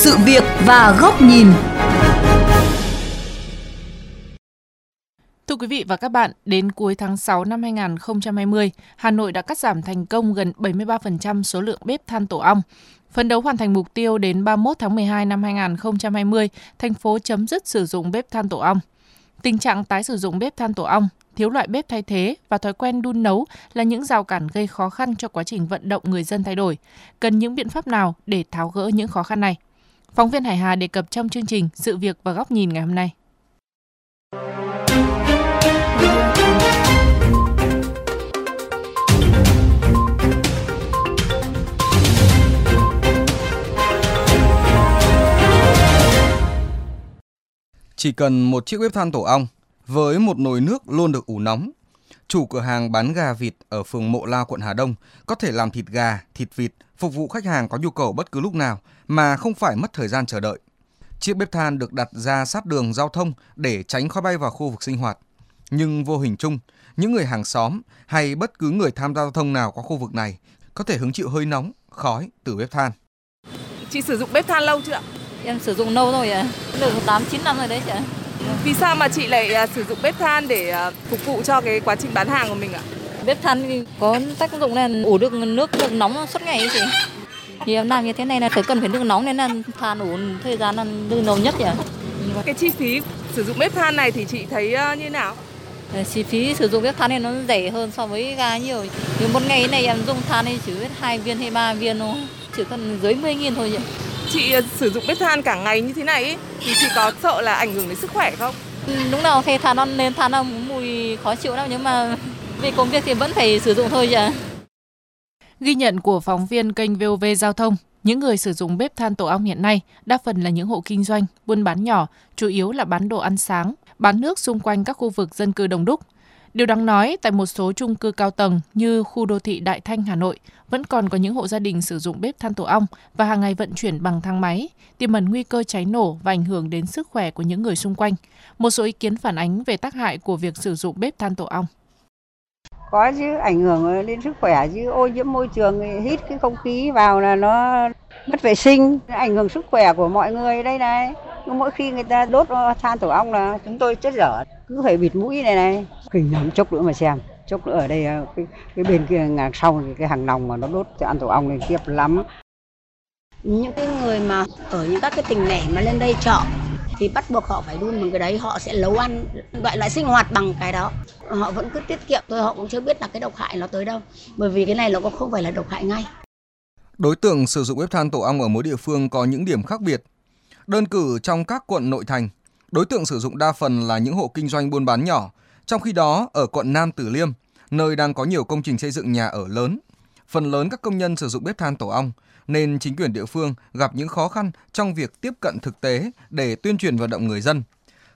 sự việc và góc nhìn. Thưa quý vị và các bạn, đến cuối tháng 6 năm 2020, Hà Nội đã cắt giảm thành công gần 73% số lượng bếp than tổ ong. Phấn đấu hoàn thành mục tiêu đến 31 tháng 12 năm 2020, thành phố chấm dứt sử dụng bếp than tổ ong. Tình trạng tái sử dụng bếp than tổ ong, thiếu loại bếp thay thế và thói quen đun nấu là những rào cản gây khó khăn cho quá trình vận động người dân thay đổi. Cần những biện pháp nào để tháo gỡ những khó khăn này? Phóng viên Hải Hà đề cập trong chương trình Sự việc và góc nhìn ngày hôm nay. Chỉ cần một chiếc bếp than tổ ong với một nồi nước luôn được ủ nóng. Chủ cửa hàng bán gà vịt ở phường Mộ Lao, quận Hà Đông có thể làm thịt gà, thịt vịt phục vụ khách hàng có nhu cầu bất cứ lúc nào mà không phải mất thời gian chờ đợi. Chiếc bếp than được đặt ra sát đường giao thông để tránh khói bay vào khu vực sinh hoạt. Nhưng vô hình chung, những người hàng xóm hay bất cứ người tham gia giao thông nào qua khu vực này có thể hứng chịu hơi nóng, khói từ bếp than. Chị sử dụng bếp than lâu chưa ạ? Em sử dụng lâu rồi ạ, được 8 9 năm rồi đấy chị ạ. Vì sao mà chị lại à, sử dụng bếp than để à, phục vụ cho cái quá trình bán hàng của mình ạ? Bếp than thì có tác dụng là ủ được nước được nóng suốt ngày ấy chị. Thì em làm như thế này là phải cần phải nước nóng nên là than ủ thời gian là nước nấu nhất ạ. Cái chi phí sử dụng bếp than này thì chị thấy à, như nào? Ờ, Chi phí sử dụng bếp than này nó rẻ hơn so với ga nhiều. Thì một ngày này em dùng than thì chỉ biết hai viên hay ba viên thôi. Chỉ cần dưới 10 nghìn thôi ạ. Chị à, sử dụng bếp than cả ngày như thế này ý, thì chị có sợ là ảnh hưởng đến sức khỏe không? Lúc nào thấy than nó lên than nó mùi khó chịu lắm nhưng mà vì công việc thì vẫn phải sử dụng thôi chứ. Ghi nhận của phóng viên kênh VOV Giao thông, những người sử dụng bếp than tổ ong hiện nay đa phần là những hộ kinh doanh, buôn bán nhỏ, chủ yếu là bán đồ ăn sáng, bán nước xung quanh các khu vực dân cư đông đúc. Điều đáng nói, tại một số chung cư cao tầng như khu đô thị Đại Thanh Hà Nội, vẫn còn có những hộ gia đình sử dụng bếp than tổ ong và hàng ngày vận chuyển bằng thang máy, tiềm ẩn nguy cơ cháy nổ và ảnh hưởng đến sức khỏe của những người xung quanh. Một số ý kiến phản ánh về tác hại của việc sử dụng bếp than tổ ong có chứ ảnh hưởng đến sức khỏe chứ ô nhiễm môi trường hít cái không khí vào là nó mất vệ sinh ảnh hưởng sức khỏe của mọi người đây này. Mỗi khi người ta đốt than tổ ong là chúng tôi chết dở cứ phải bịt mũi này này. Kinh lắm chốc nữa mà xem chốc nữa ở đây ờ, cái, cái bên kia ngàn sau thì cái hàng nòng mà nó đốt cho ăn tổ ong lên kiếp lắm. Những cái người mà ở những các cái tỉnh lẻ mà lên đây chọn thì bắt buộc họ phải đun bằng cái đấy họ sẽ nấu ăn loại loại sinh hoạt bằng cái đó. Họ vẫn cứ tiết kiệm thôi họ cũng chưa biết là cái độc hại nó tới đâu bởi vì cái này nó cũng không phải là độc hại ngay. Đối tượng sử dụng bếp than tổ ong ở mỗi địa phương có những điểm khác biệt. Đơn cử trong các quận nội thành, đối tượng sử dụng đa phần là những hộ kinh doanh buôn bán nhỏ, trong khi đó ở quận Nam Tử Liêm, nơi đang có nhiều công trình xây dựng nhà ở lớn, phần lớn các công nhân sử dụng bếp than tổ ong nên chính quyền địa phương gặp những khó khăn trong việc tiếp cận thực tế để tuyên truyền vận động người dân.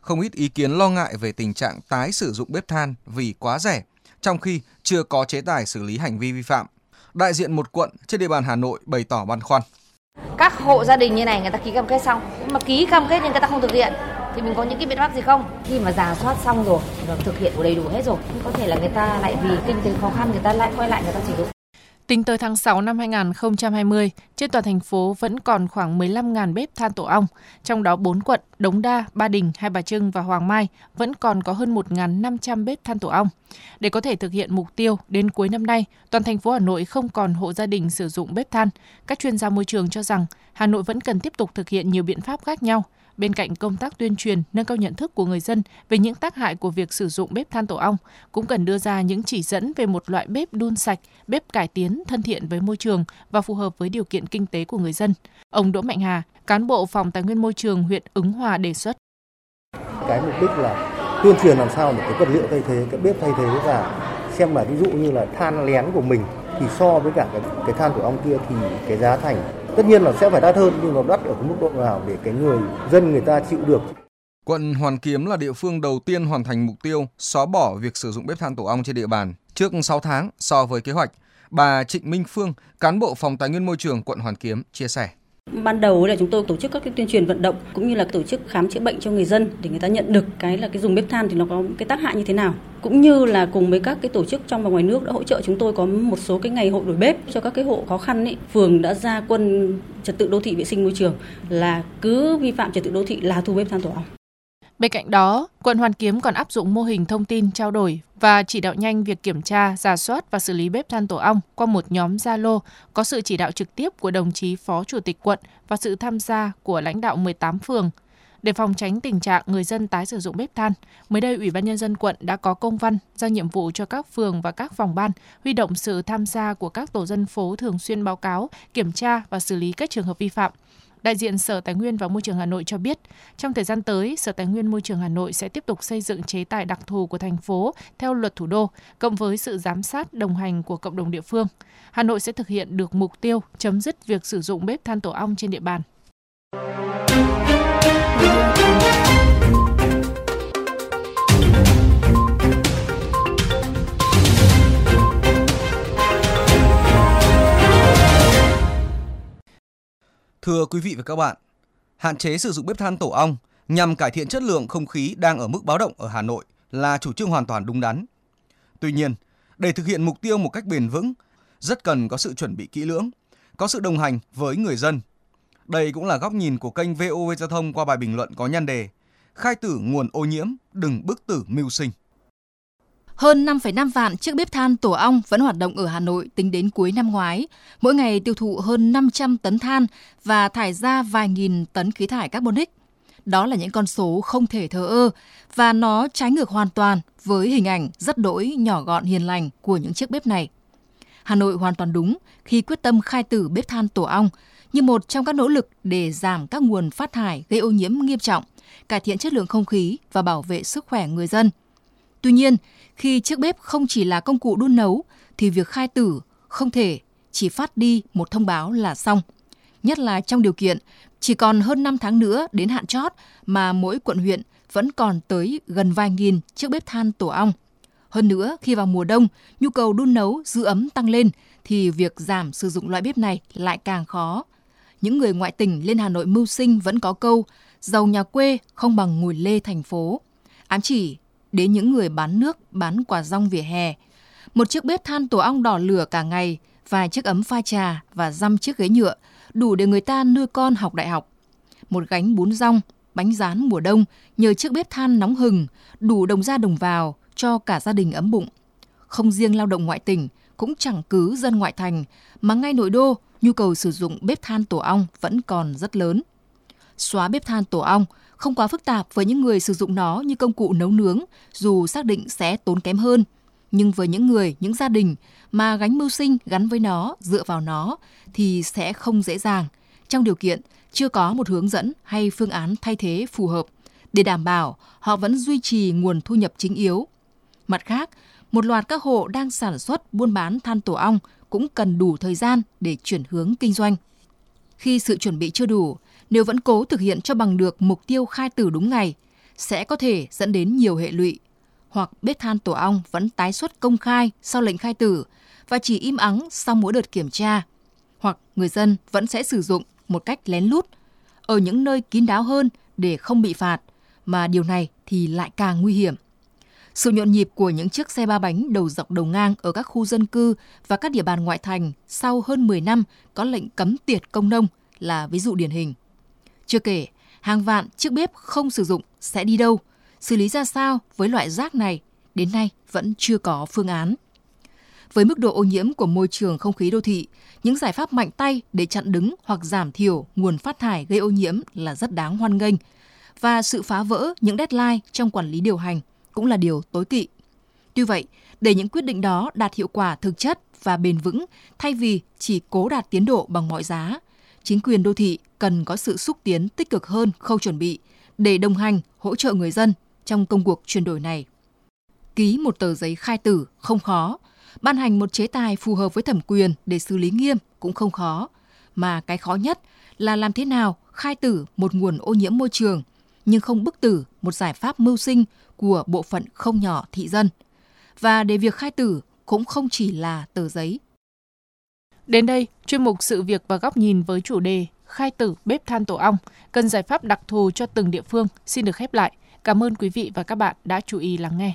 Không ít ý kiến lo ngại về tình trạng tái sử dụng bếp than vì quá rẻ, trong khi chưa có chế tài xử lý hành vi vi phạm. Đại diện một quận trên địa bàn Hà Nội bày tỏ băn khoăn. các hộ gia đình như này người ta ký cam kết xong nhưng mà ký cam kết nhưng người ta không thực hiện thì mình có những cái biện pháp gì không khi mà giả soát xong rồi và thực hiện đầy đủ hết rồi có thể là người ta lại vì kinh tế khó khăn người ta lại quay lại người ta sử dụng Tính tới tháng 6 năm 2020, trên toàn thành phố vẫn còn khoảng 15.000 bếp than tổ ong, trong đó 4 quận Đống Đa, Ba Đình, Hai Bà Trưng và Hoàng Mai vẫn còn có hơn 1.500 bếp than tổ ong. Để có thể thực hiện mục tiêu, đến cuối năm nay, toàn thành phố Hà Nội không còn hộ gia đình sử dụng bếp than. Các chuyên gia môi trường cho rằng Hà Nội vẫn cần tiếp tục thực hiện nhiều biện pháp khác nhau, Bên cạnh công tác tuyên truyền, nâng cao nhận thức của người dân về những tác hại của việc sử dụng bếp than tổ ong, cũng cần đưa ra những chỉ dẫn về một loại bếp đun sạch, bếp cải tiến thân thiện với môi trường và phù hợp với điều kiện kinh tế của người dân. Ông Đỗ Mạnh Hà, cán bộ phòng tài nguyên môi trường huyện Ứng Hòa đề xuất. cái mục đích là tuyên truyền làm sao một cái vật liệu thay thế cái bếp thay thế và xem là ví dụ như là than lén của mình thì so với cả cái, cái than của ong kia thì cái giá thành tất nhiên là sẽ phải đắt hơn nhưng nó đắt ở cái mức độ nào để cái người dân người ta chịu được Quận Hoàn Kiếm là địa phương đầu tiên hoàn thành mục tiêu xóa bỏ việc sử dụng bếp than tổ ong trên địa bàn trước 6 tháng so với kế hoạch. Bà Trịnh Minh Phương, cán bộ phòng tài nguyên môi trường quận Hoàn Kiếm chia sẻ. ban đầu là chúng tôi tổ chức các cái tuyên truyền vận động cũng như là tổ chức khám chữa bệnh cho người dân để người ta nhận được cái là cái dùng bếp than thì nó có cái tác hại như thế nào. Cũng như là cùng với các cái tổ chức trong và ngoài nước đã hỗ trợ chúng tôi có một số cái ngày hội đổi bếp cho các cái hộ khó khăn ấy. Phường đã ra quân trật tự đô thị vệ sinh môi trường là cứ vi phạm trật tự đô thị là thu bếp than tổ ong. Bên cạnh đó, quận Hoàn Kiếm còn áp dụng mô hình thông tin trao đổi và chỉ đạo nhanh việc kiểm tra, giả soát và xử lý bếp than tổ ong qua một nhóm Zalo có sự chỉ đạo trực tiếp của đồng chí Phó Chủ tịch quận và sự tham gia của lãnh đạo 18 phường. Để phòng tránh tình trạng người dân tái sử dụng bếp than, mới đây Ủy ban Nhân dân quận đã có công văn giao nhiệm vụ cho các phường và các phòng ban huy động sự tham gia của các tổ dân phố thường xuyên báo cáo, kiểm tra và xử lý các trường hợp vi phạm. Đại diện Sở Tài nguyên và Môi trường Hà Nội cho biết, trong thời gian tới, Sở Tài nguyên Môi trường Hà Nội sẽ tiếp tục xây dựng chế tài đặc thù của thành phố theo luật thủ đô, cộng với sự giám sát đồng hành của cộng đồng địa phương. Hà Nội sẽ thực hiện được mục tiêu chấm dứt việc sử dụng bếp than tổ ong trên địa bàn. Thưa quý vị và các bạn, hạn chế sử dụng bếp than tổ ong nhằm cải thiện chất lượng không khí đang ở mức báo động ở Hà Nội là chủ trương hoàn toàn đúng đắn. Tuy nhiên, để thực hiện mục tiêu một cách bền vững, rất cần có sự chuẩn bị kỹ lưỡng, có sự đồng hành với người dân. Đây cũng là góc nhìn của kênh VOV Giao thông qua bài bình luận có nhan đề Khai tử nguồn ô nhiễm, đừng bức tử mưu sinh. Hơn 5,5 vạn chiếc bếp than tổ ong vẫn hoạt động ở Hà Nội tính đến cuối năm ngoái. Mỗi ngày tiêu thụ hơn 500 tấn than và thải ra vài nghìn tấn khí thải carbonic. Đó là những con số không thể thờ ơ và nó trái ngược hoàn toàn với hình ảnh rất đỗi nhỏ gọn hiền lành của những chiếc bếp này. Hà Nội hoàn toàn đúng khi quyết tâm khai tử bếp than tổ ong như một trong các nỗ lực để giảm các nguồn phát thải gây ô nhiễm nghiêm trọng, cải thiện chất lượng không khí và bảo vệ sức khỏe người dân. Tuy nhiên, khi chiếc bếp không chỉ là công cụ đun nấu thì việc khai tử không thể chỉ phát đi một thông báo là xong. Nhất là trong điều kiện chỉ còn hơn 5 tháng nữa đến hạn chót mà mỗi quận huyện vẫn còn tới gần vài nghìn chiếc bếp than tổ ong. Hơn nữa, khi vào mùa đông, nhu cầu đun nấu giữ ấm tăng lên thì việc giảm sử dụng loại bếp này lại càng khó. Những người ngoại tỉnh lên Hà Nội mưu sinh vẫn có câu giàu nhà quê không bằng ngồi lê thành phố. Ám chỉ đến những người bán nước, bán quả rong vỉa hè. Một chiếc bếp than tổ ong đỏ lửa cả ngày, vài chiếc ấm pha trà và dăm chiếc ghế nhựa, đủ để người ta nuôi con học đại học. Một gánh bún rong, bánh rán mùa đông nhờ chiếc bếp than nóng hừng, đủ đồng ra đồng vào cho cả gia đình ấm bụng. Không riêng lao động ngoại tỉnh, cũng chẳng cứ dân ngoại thành, mà ngay nội đô, nhu cầu sử dụng bếp than tổ ong vẫn còn rất lớn. Xóa bếp than tổ ong không quá phức tạp với những người sử dụng nó như công cụ nấu nướng, dù xác định sẽ tốn kém hơn. Nhưng với những người, những gia đình mà gánh mưu sinh gắn với nó, dựa vào nó thì sẽ không dễ dàng trong điều kiện chưa có một hướng dẫn hay phương án thay thế phù hợp để đảm bảo họ vẫn duy trì nguồn thu nhập chính yếu. Mặt khác, một loạt các hộ đang sản xuất buôn bán than tổ ong cũng cần đủ thời gian để chuyển hướng kinh doanh. Khi sự chuẩn bị chưa đủ, nếu vẫn cố thực hiện cho bằng được mục tiêu khai tử đúng ngày, sẽ có thể dẫn đến nhiều hệ lụy. Hoặc bếp than tổ ong vẫn tái xuất công khai sau lệnh khai tử và chỉ im ắng sau mỗi đợt kiểm tra. Hoặc người dân vẫn sẽ sử dụng một cách lén lút ở những nơi kín đáo hơn để không bị phạt, mà điều này thì lại càng nguy hiểm. Sự nhộn nhịp của những chiếc xe ba bánh đầu dọc đầu ngang ở các khu dân cư và các địa bàn ngoại thành sau hơn 10 năm có lệnh cấm tiệt công nông là ví dụ điển hình. Chưa kể, hàng vạn chiếc bếp không sử dụng sẽ đi đâu, xử lý ra sao với loại rác này, đến nay vẫn chưa có phương án. Với mức độ ô nhiễm của môi trường không khí đô thị, những giải pháp mạnh tay để chặn đứng hoặc giảm thiểu nguồn phát thải gây ô nhiễm là rất đáng hoan nghênh. Và sự phá vỡ những deadline trong quản lý điều hành cũng là điều tối kỵ. Tuy vậy, để những quyết định đó đạt hiệu quả thực chất và bền vững thay vì chỉ cố đạt tiến độ bằng mọi giá, chính quyền đô thị cần có sự xúc tiến tích cực hơn khâu chuẩn bị để đồng hành, hỗ trợ người dân trong công cuộc chuyển đổi này. Ký một tờ giấy khai tử không khó, ban hành một chế tài phù hợp với thẩm quyền để xử lý nghiêm cũng không khó, mà cái khó nhất là làm thế nào khai tử một nguồn ô nhiễm môi trường nhưng không bức tử một giải pháp mưu sinh của bộ phận không nhỏ thị dân. Và để việc khai tử cũng không chỉ là tờ giấy Đến đây, chuyên mục Sự việc và góc nhìn với chủ đề khai tử bếp than tổ ong, cần giải pháp đặc thù cho từng địa phương xin được khép lại. Cảm ơn quý vị và các bạn đã chú ý lắng nghe.